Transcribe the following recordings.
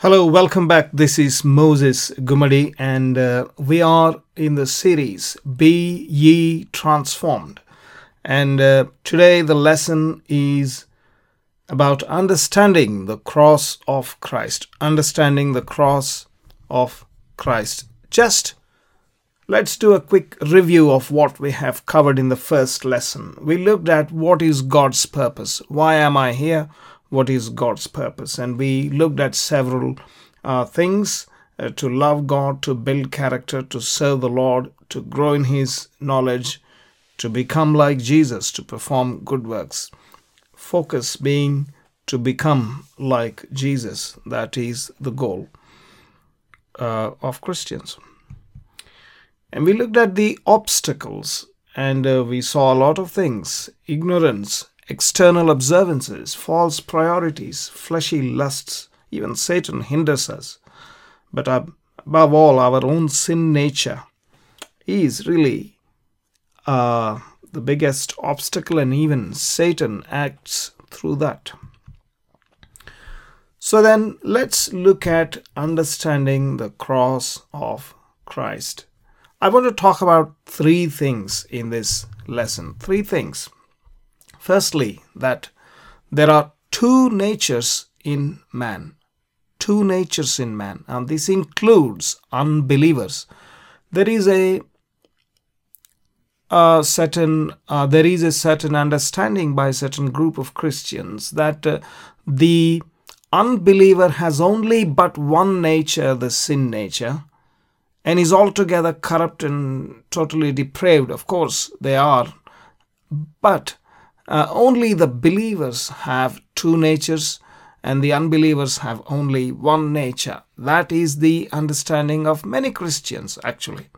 Hello, welcome back. This is Moses Gumadi, and uh, we are in the series Be Ye Transformed. And uh, today the lesson is about understanding the cross of Christ. Understanding the cross of Christ. Just let's do a quick review of what we have covered in the first lesson. We looked at what is God's purpose. Why am I here? What is God's purpose. And we looked at several uh, things uh, to love God, to build character, to serve the Lord, to grow in His knowledge, to become like Jesus, to perform good works. Focus being to become like Jesus. That is the goal uh, of Christians. And we looked at the obstacles and uh, we saw a lot of things ignorance, external observances, false priorities, fleshy lusts, even Satan hinders us. But above all, our own sin nature is really uh, the biggest obstacle, and even Satan acts through that. So then, let's look at understanding the cross of Christ. I want to talk about three things in this lesson. Three things. Firstly, that there are two natures in man. Two natures in man, and this includes unbelievers. There is a, a certain uh, there is a certain understanding by a certain group of Christians that uh, the unbeliever has only but one nature, the sin nature, and is altogether corrupt and totally depraved. Of course, they are, but uh, only the believers have two natures and the unbelievers have only one nature. That is the understanding of many Christians, actually.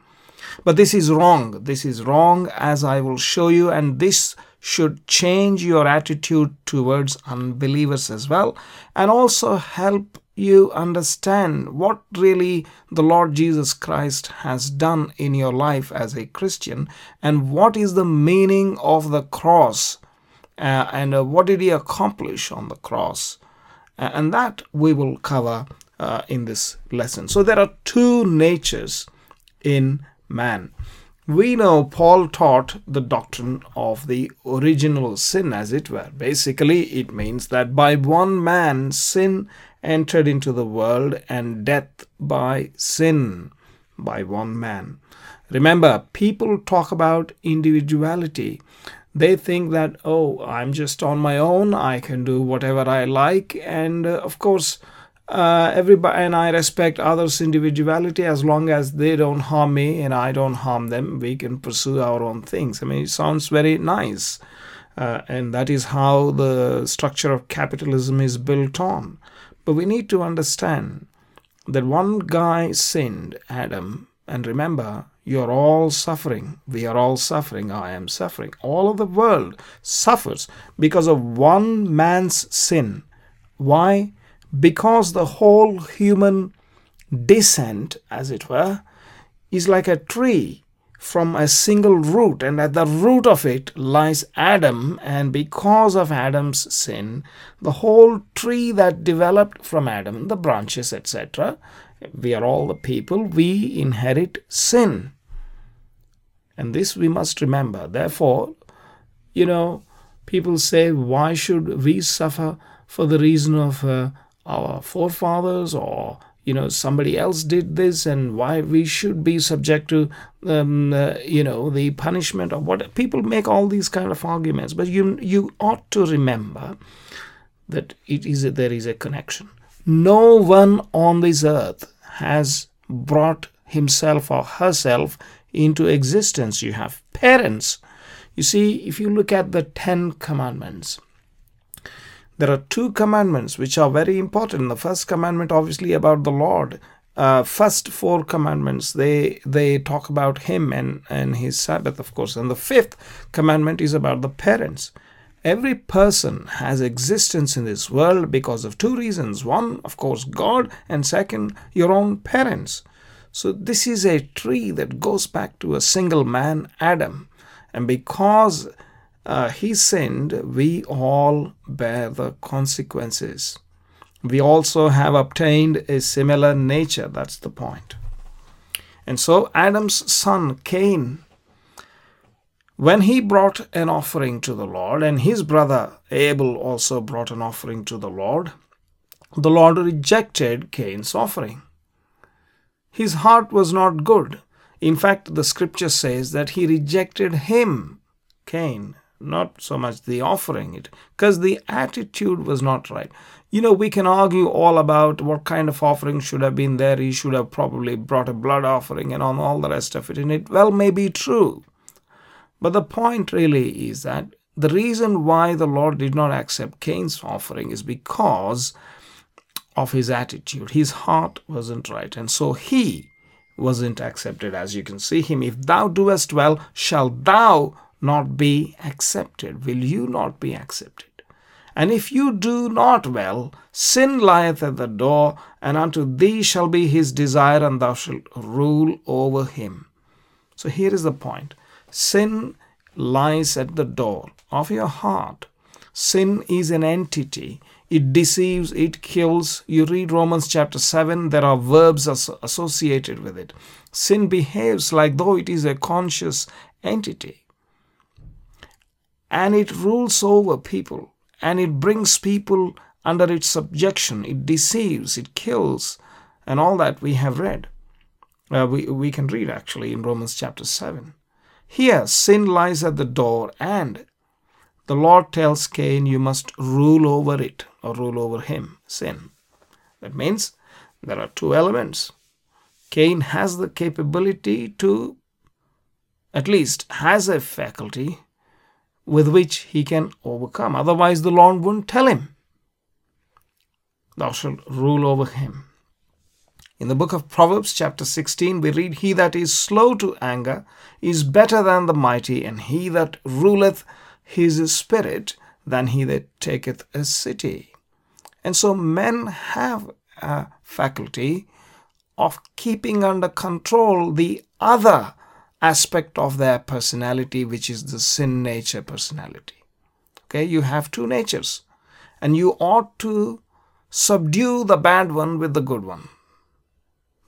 But this is wrong. This is wrong, as I will show you, and this should change your attitude towards unbelievers as well, and also help you understand what really the Lord Jesus Christ has done in your life as a Christian, and what is the meaning of the cross and uh, what did he accomplish on the cross? Uh, and that we will cover uh, in this lesson. So there are two natures in man. We know Paul taught the doctrine of the original sin, as it were. Basically, it means that by one man sin entered into the world, and death by sin by one man. Remember, people talk about individuality they think that oh i'm just on my own i can do whatever i like and uh, of course uh, everybody and i respect others individuality as long as they don't harm me and i don't harm them we can pursue our own things. I mean it sounds very nice uh, and that is how the structure of capitalism is built on. But we need to understand that one guy sinned adam and remember you're all suffering. We are all suffering. I am suffering. All of the world suffers because of one man's sin. Why? Because the whole human descent, as it were, is like a tree from a single root, and at the root of it lies Adam, and because of Adam's sin, the whole tree that developed from Adam, the branches, etc., we are all the people, we inherit sin. And this we must remember. Therefore, you know, people say, why should we suffer for the reason of uh, our forefathers or you know somebody else did this and why we should be subject to um, uh, you know the punishment of what people make all these kind of arguments but you you ought to remember that it is a, there is a connection no one on this earth has brought himself or herself into existence. You have parents. You see, if you look at the Ten Commandments, there are two commandments which are very important. The first commandment, obviously, about the Lord. Uh, first four commandments they they talk about him and and his Sabbath, of course, and the fifth commandment is about the parents. Every person has existence in this world because of two reasons. One, of course, God, and second, your own parents. So, this is a tree that goes back to a single man, Adam. And because uh, he sinned, we all bear the consequences. we also have obtained a similar nature. That's the point. And so Adam's son Cain, when he brought an offering to the Lord, and his brother Abel also brought an offering to the Lord, the Lord rejected Cain's offering. His heart was not good. In fact, the scripture says that he rejected him, Cain, not so much the offering it, because the attitude was not right. You know, we can argue all about what kind of offering should have been there. He should have probably brought a blood offering and on all the rest of it. And it well may be true. But the point really is that the reason why the Lord did not accept Cain's offering is because of his attitude. His heart wasn't right. And so he wasn't accepted. As you can see him, if thou doest well, shall thou not be accepted? Will you not be accepted? And if you do not well, sin lieth at the door, and unto thee shall be his desire, and thou shalt rule over him. So here is the point sin lies at the door of your heart. Sin is an entity. It deceives, it kills. You read Romans chapter 7, there are verbs associated with it. Sin behaves like though it is a conscious entity and it rules over people and it brings people under its subjection. It deceives, it kills, and all that we have read. Uh, we, we can read actually in Romans chapter 7. Here, sin lies at the door, and the Lord tells Cain, You must rule over it or rule over him, sin. That means there are two elements. Cain has the capability to, at least has a faculty with which he can overcome. Otherwise, the Lord wouldn't tell him, Thou shalt rule over him. In the book of Proverbs, chapter 16, we read, He that is slow to anger is better than the mighty, and he that ruleth his spirit than he that taketh a city. And so men have a faculty of keeping under control the other aspect of their personality, which is the sin nature personality. Okay, you have two natures, and you ought to subdue the bad one with the good one.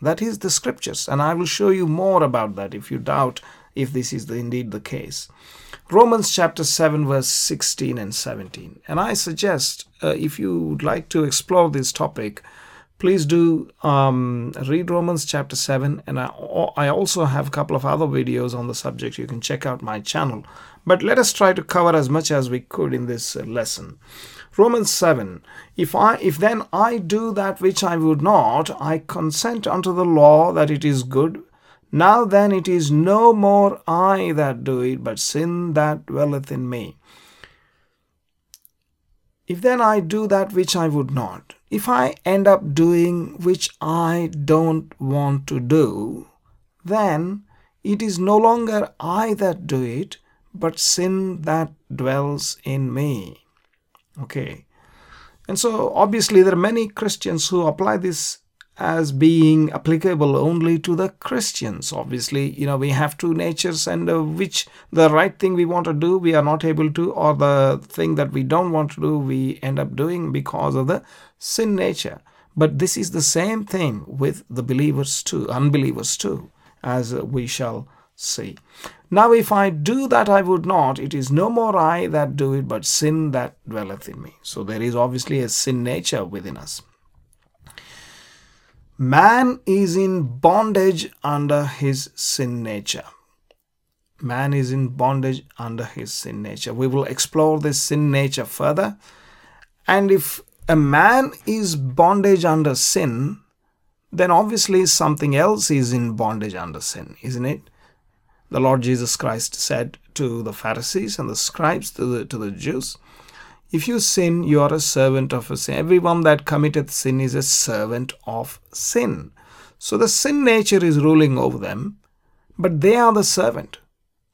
That is the scriptures, and I will show you more about that if you doubt if this is the, indeed the case. Romans chapter 7, verse 16 and 17. And I suggest, uh, if you would like to explore this topic, please do um, read Romans chapter 7. And I, I also have a couple of other videos on the subject. You can check out my channel. But let us try to cover as much as we could in this uh, lesson. Romans 7 if I if then I do that which I would not I consent unto the law that it is good now then it is no more I that do it but sin that dwelleth in me if then I do that which I would not if I end up doing which I don't want to do, then it is no longer I that do it, but sin that dwells in me. Okay. And so obviously there are many Christians who apply this as being applicable only to the Christians. Obviously, you know, we have two natures, and uh, which the right thing we want to do, we are not able to, or the thing that we don't want to do, we end up doing because of the sin nature. But this is the same thing with the believers too, unbelievers too, as we shall see. Now, if I do that I would not, it is no more I that do it, but sin that dwelleth in me. So there is obviously a sin nature within us. Man is in bondage under his sin nature. Man is in bondage under his sin nature. We will explore this sin nature further. And if a man is bondage under sin, then obviously something else is in bondage under sin, isn't it? The Lord Jesus Christ said to the Pharisees and the scribes, to the, to the Jews, if you sin, you are a servant of a sin. Everyone that committeth sin is a servant of sin. So the sin nature is ruling over them, but they are the servant.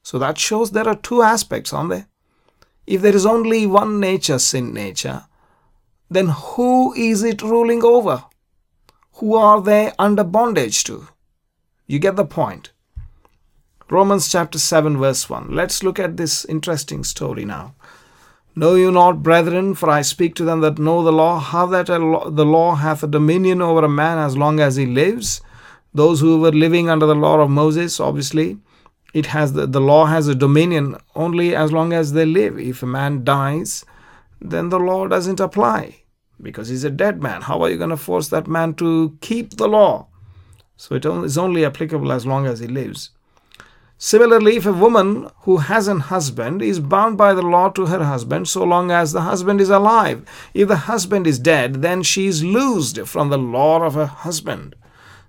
So that shows there are two aspects, aren't there? If there is only one nature, sin nature, then who is it ruling over? Who are they under bondage to? You get the point. Romans chapter 7, verse 1. Let's look at this interesting story now. Know you not, brethren, for I speak to them that know the law, how that law, the law hath a dominion over a man as long as he lives? Those who were living under the law of Moses, obviously, it has the, the law has a dominion only as long as they live. If a man dies, then the law doesn't apply because he's a dead man. How are you going to force that man to keep the law? So it is only applicable as long as he lives. Similarly, if a woman who has an husband is bound by the law to her husband so long as the husband is alive, if the husband is dead, then she is loosed from the law of her husband.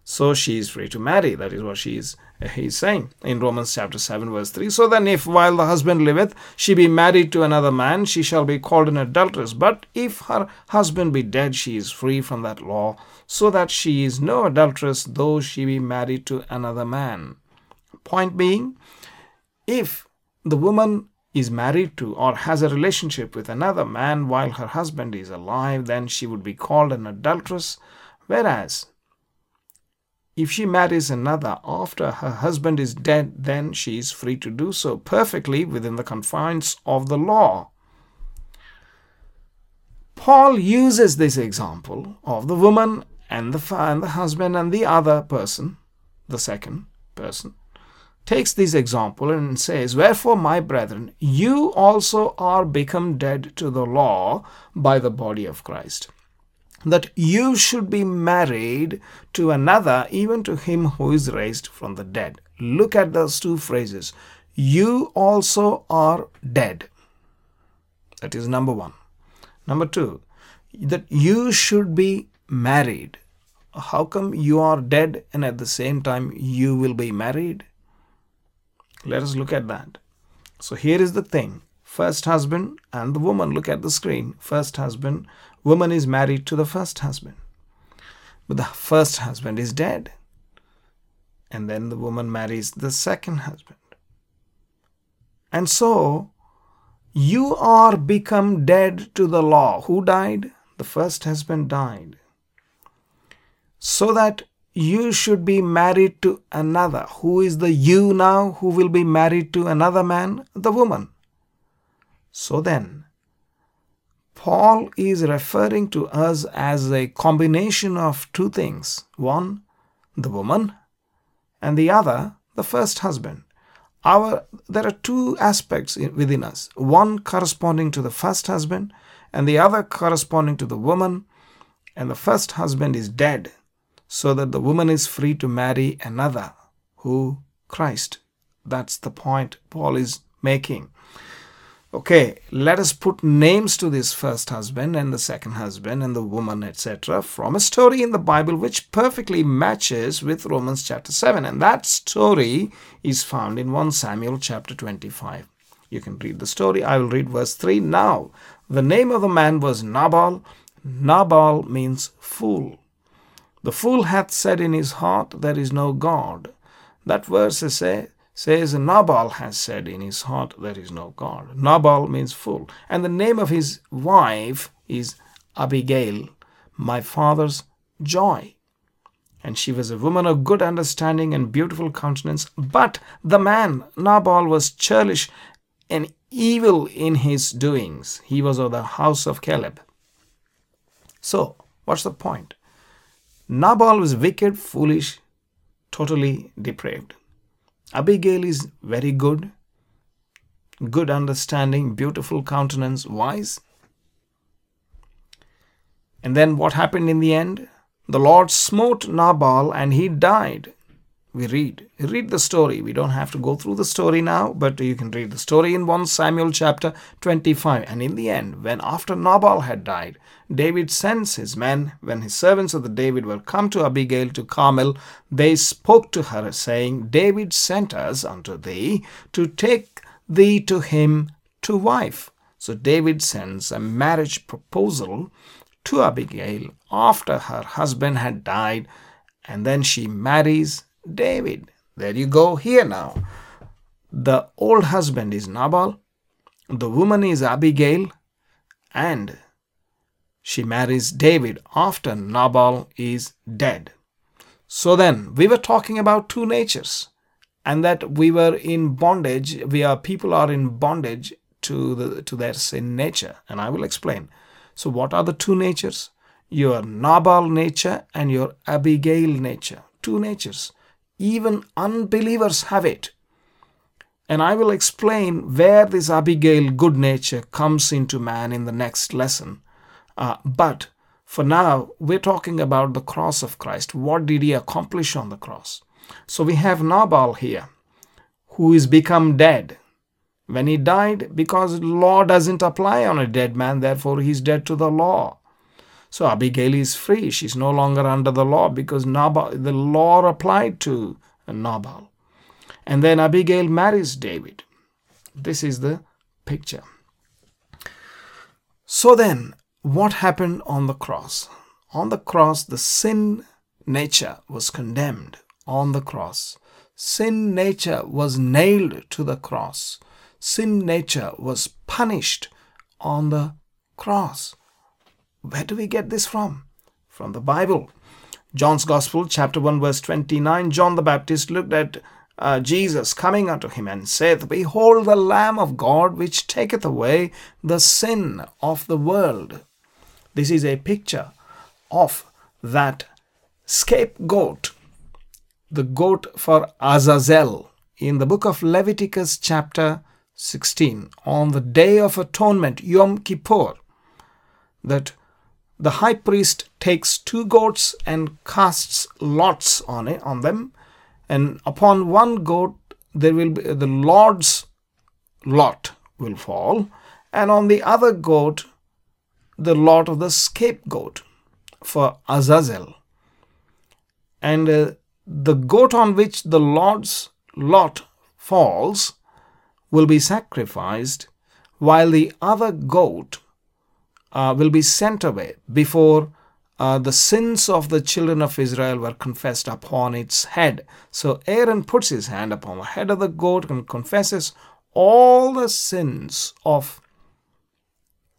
So she is free to marry. That is what she is he's saying in Romans chapter 7, verse 3. So then, if while the husband liveth, she be married to another man, she shall be called an adulteress. But if her husband be dead, she is free from that law, so that she is no adulteress, though she be married to another man. Point being, if the woman is married to or has a relationship with another man while her husband is alive, then she would be called an adulteress. Whereas, if she marries another after her husband is dead, then she is free to do so perfectly within the confines of the law. Paul uses this example of the woman and the, and the husband and the other person, the second person, takes this example and says, Wherefore, my brethren, you also are become dead to the law by the body of Christ. That you should be married to another, even to him who is raised from the dead. Look at those two phrases. You also are dead. That is number one. Number two, that you should be married. How come you are dead and at the same time you will be married? Let us look at that. So here is the thing first husband and the woman. Look at the screen. First husband, woman is married to the first husband. But the first husband is dead. And then the woman marries the second husband. And so you are become dead to the law. Who died? The first husband died. So that you should be married to another. Who is the you now who will be married to another man? The woman. So then, Paul is referring to us as a combination of two things one, the woman, and the other, the first husband. Our, there are two aspects within us one corresponding to the first husband, and the other corresponding to the woman, and the first husband is dead so that the woman is free to marry another who Christ. That's the point Paul is making. Okay, let us put names to this first husband and the second husband and the woman, etc., from a story in the Bible which perfectly matches with Romans chapter 7. And that story is found in 1 Samuel chapter 25. You can read the story. I will read verse 3. Now, the name of the man was Nabal. Nabal means fool. The fool hath said in his heart, There is no God. That verse say, says, Nabal has said in his heart, There is no God. Nabal means fool. And the name of his wife is Abigail, my father's joy. And she was a woman of good understanding and beautiful countenance. But the man, Nabal, was churlish and evil in his doings. He was of the house of Caleb. So, what's the point? Nabal was wicked, foolish, totally depraved. Abigail is very good, good understanding, beautiful countenance, wise. And then what happened in the end? The Lord smote Nabal and he died we read. Read the story. We don't have to go through the story now, but you can read the story in 1 Samuel chapter 25. And in the end, when after Nabal had died, David sends his men, when his servants of the David were come to Abigail to Carmel, they spoke to her, saying, David sent us unto thee to take thee to him to wife. So David sends a marriage proposal to Abigail after her husband had died, and then she marries David. There you go here now. The old husband is Nabal, the woman is Abigail, and she marries David after Nabal is dead. So then, we were talking about two natures, and that we were in bondage, we are people are in bondage to the to their sin nature, and I will explain. So, what are the two natures? Your Nabal nature and your Abigail nature. Two natures. Even unbelievers have it. And I will explain where this Abigail good nature comes into man in the next lesson. Uh, but for now, we're talking about the cross of Christ. What did he accomplish on the cross? So we have Nabal here, who is become dead. When he died, because law doesn't apply on a dead man, therefore he's dead to the law. So Abigail is free. She's no longer under the law because Nabal, the law applied to Nabal. And then Abigail marries David. This is the picture. So then, what happened on the cross? On the cross, the sin nature was condemned on the cross. Sin nature was nailed to the cross. Sin nature was punished on the cross. Where do we get this from? From the Bible. John's Gospel, chapter 1, verse 29, John the Baptist looked at uh, Jesus coming unto him and saith, Behold the Lamb of God which taketh away the sin of the world. This is a picture of that scapegoat, the goat for Azazel. In the book of Leviticus, chapter 16, on the day of atonement, Yom Kippur, that the high priest takes two goats and casts lots on it on them. And upon one goat there will be the lord's lot will fall. And on the other goat the lot of the scapegoat for azazel. And uh, the goat on which the lord's lot falls will be sacrificed while the other goat uh, will be sent away before uh, the sins of the children of Israel were confessed upon its head. So Aaron puts his hand upon the head of the goat and confesses all the sins of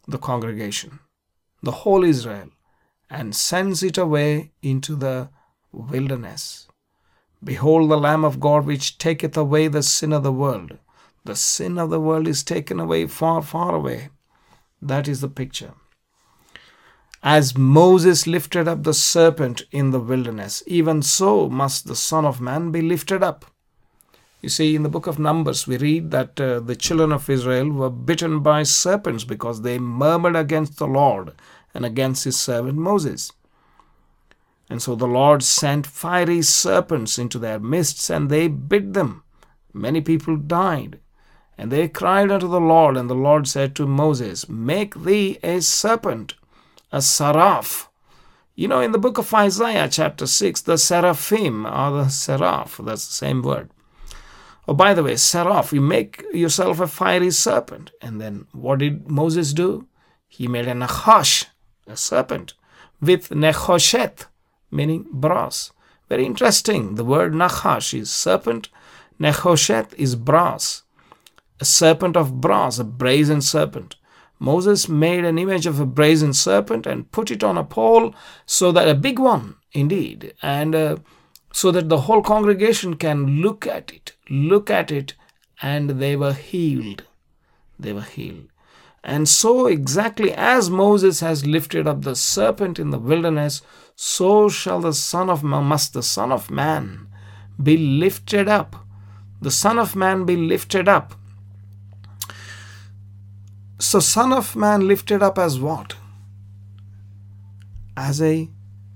the congregation, the whole Israel, and sends it away into the wilderness. Behold the Lamb of God which taketh away the sin of the world. The sin of the world is taken away far, far away. That is the picture. As Moses lifted up the serpent in the wilderness, even so must the Son of Man be lifted up. You see, in the book of Numbers, we read that uh, the children of Israel were bitten by serpents because they murmured against the Lord and against his servant Moses. And so the Lord sent fiery serpents into their midst, and they bit them. Many people died. And they cried unto the Lord, and the Lord said to Moses, Make thee a serpent a seraph. You know, in the book of Isaiah, chapter 6, the seraphim are the seraph. That's the same word. Oh, by the way, seraph, you make yourself a fiery serpent. And then what did Moses do? He made a nachash, a serpent, with nechoshet, meaning brass. Very interesting. The word nachash is serpent, nechoshet is brass. A serpent of brass, a brazen serpent. Moses made an image of a brazen serpent and put it on a pole so that a big one, indeed, and uh, so that the whole congregation can look at it, look at it, and they were healed. They were healed. And so, exactly as Moses has lifted up the serpent in the wilderness, so shall the Son of Man, must the Son of Man be lifted up. The Son of Man be lifted up so, Son of Man lifted up as what? As a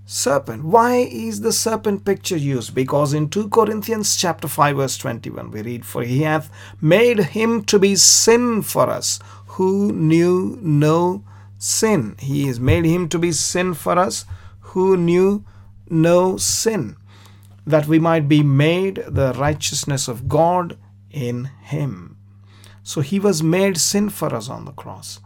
serpent. Why is the serpent picture used? Because in 2 Corinthians chapter 5 verse 21 we read, For he hath made him to be sin for us, who knew no sin. He has made him to be sin for us, who knew no sin, that we might be made the righteousness of God in him. So he was made sin for us on the cross.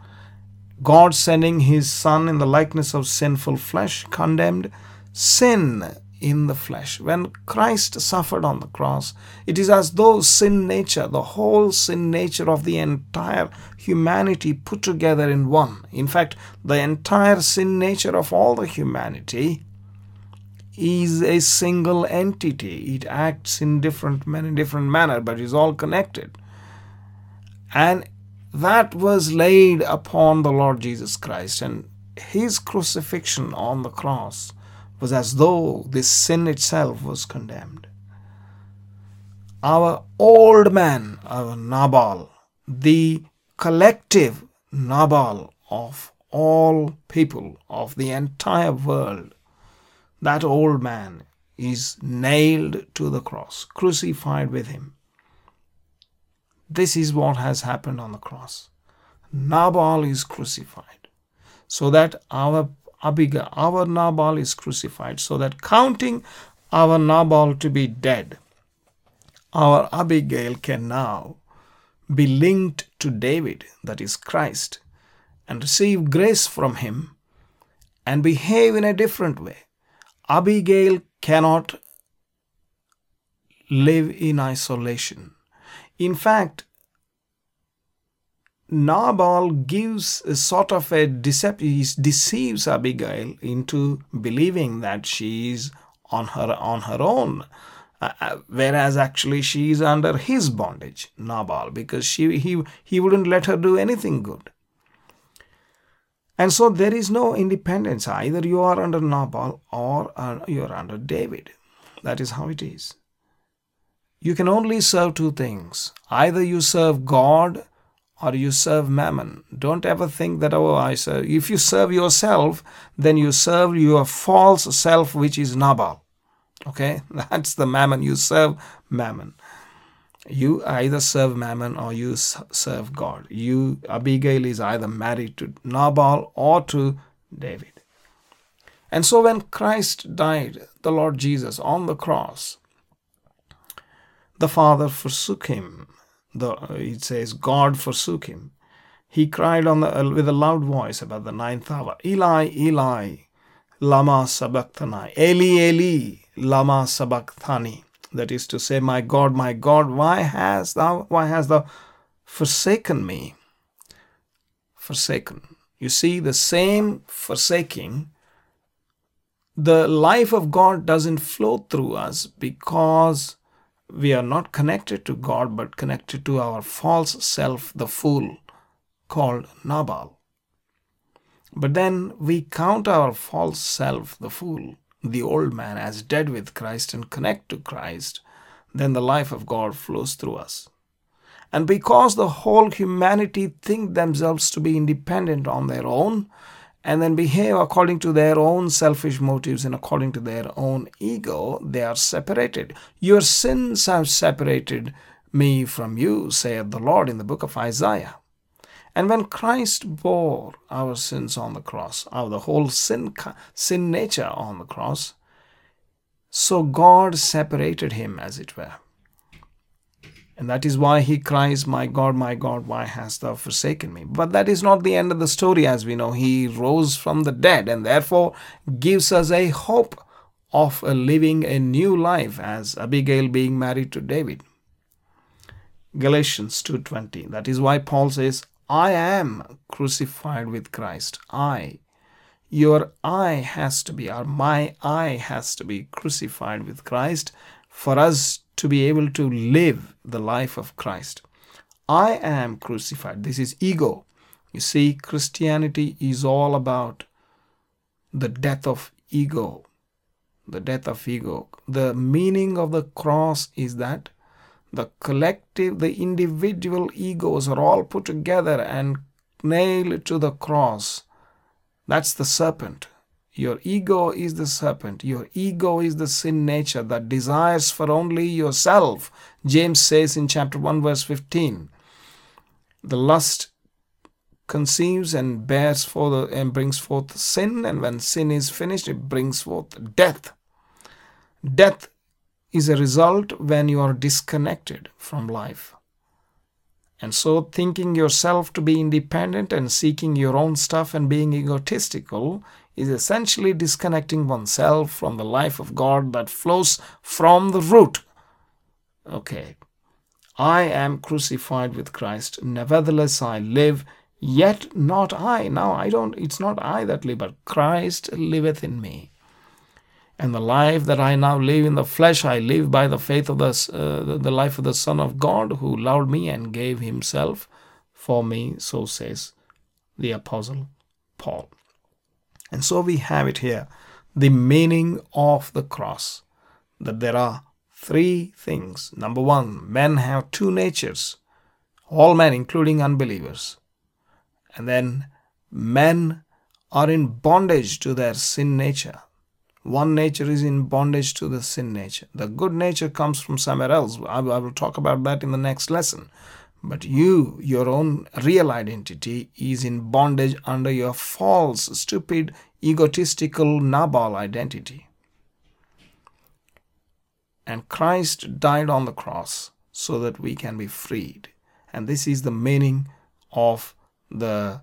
God sending his Son in the likeness of sinful flesh condemned sin in the flesh. When Christ suffered on the cross, it is as though sin nature, the whole sin nature of the entire humanity put together in one. In fact, the entire sin nature of all the humanity is a single entity. It acts in different, many different manner, but is all connected. And that was laid upon the Lord Jesus Christ, and his crucifixion on the cross was as though this sin itself was condemned. Our old man, our Nabal, the collective Nabal of all people of the entire world, that old man is nailed to the cross, crucified with him. This is what has happened on the cross. Nabal is crucified so that our Abigail, our Nabal is crucified, so that counting our Nabal to be dead, our Abigail can now be linked to David, that is Christ, and receive grace from him and behave in a different way. Abigail cannot live in isolation. In fact, Nabal gives a sort of a deceives Abigail into believing that she is on her on her own, uh, uh, whereas actually she is under his bondage, Nabal, because she he he wouldn't let her do anything good. And so there is no independence. Either you are under Nabal or uh, you are under David. That is how it is. You can only serve two things. Either you serve God or you serve mammon. Don't ever think that, oh, I serve. If you serve yourself, then you serve your false self, which is Nabal. Okay, that's the mammon. You serve mammon. You either serve mammon or you serve God. You, Abigail, is either married to Nabal or to David. And so when Christ died, the Lord Jesus, on the cross, the Father forsook him the it says God forsook him. He cried on the with a loud voice about the ninth hour, Eli, Eli, lama sabachthani, Eli, Eli, lama sabachthani. That is to say, My God, my God, why hast thou, why hast thou forsaken me? Forsaken. You see, the same forsaking, the life of God doesn't flow through us because we are not connected to God but connected to our false self, the fool, called Nabal. But then we count our false self, the fool, the old man, as dead with Christ and connect to Christ, then the life of God flows through us. And because the whole humanity think themselves to be independent on their own, and then behave according to their own selfish motives and according to their own ego, they are separated. Your sins have separated me from you, saith the Lord in the book of Isaiah. And when Christ bore our sins on the cross, our whole sin, sin nature on the cross, so God separated him, as it were. And that is why he cries, My God, my God, why hast thou forsaken me? But that is not the end of the story, as we know. He rose from the dead and therefore gives us a hope of living a new life as Abigail being married to David. Galatians 2:20. That is why Paul says, I am crucified with Christ. I. Your I has to be, or my I has to be crucified with Christ for us to be able to live the life of Christ. I am crucified. This is ego. You see, Christianity is all about the death of ego. The death of ego. The meaning of the cross is that the collective, the individual egos are all put together and nailed to the cross. That's the serpent. Your ego is the serpent. Your ego is the sin nature that desires for only yourself. James says in chapter 1, verse 15. The lust conceives and bears forth and brings forth sin, and when sin is finished, it brings forth death. Death is a result when you are disconnected from life. And so, thinking yourself to be independent and seeking your own stuff and being egotistical is essentially disconnecting oneself from the life of God that flows from the root. Okay. I am crucified with Christ, nevertheless I live, yet not I. Now I don't, it's not I that live, but Christ liveth in me. And the life that I now live in the flesh, I live by the faith of the, uh, the life of the Son of God who loved me and gave himself for me, so says the Apostle Paul. And so we have it here the meaning of the cross that there are three things. Number one, men have two natures, all men, including unbelievers. And then men are in bondage to their sin nature. One nature is in bondage to the sin nature. The good nature comes from somewhere else. I will talk about that in the next lesson. But you, your own real identity, is in bondage under your false, stupid, egotistical Nabal identity. And Christ died on the cross so that we can be freed. And this is the meaning of the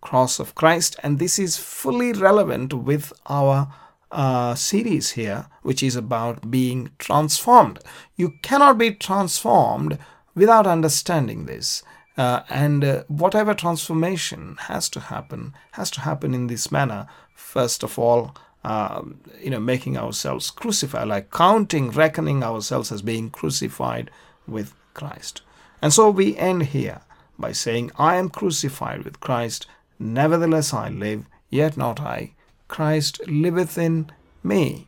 cross of Christ. And this is fully relevant with our uh, series here, which is about being transformed. You cannot be transformed without understanding this. Uh, and uh, whatever transformation has to happen has to happen in this manner. First of all, uh, you know, making ourselves crucified, like counting, reckoning ourselves as being crucified with Christ. And so we end here by saying, I am crucified with Christ, nevertheless I live, yet not I. Christ liveth in me.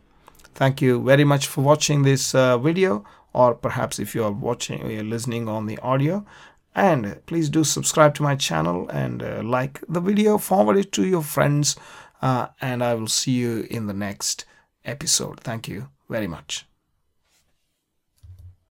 Thank you very much for watching this uh, video, or perhaps if you are watching or you're listening on the audio. And please do subscribe to my channel and uh, like the video, forward it to your friends, uh, and I will see you in the next episode. Thank you very much.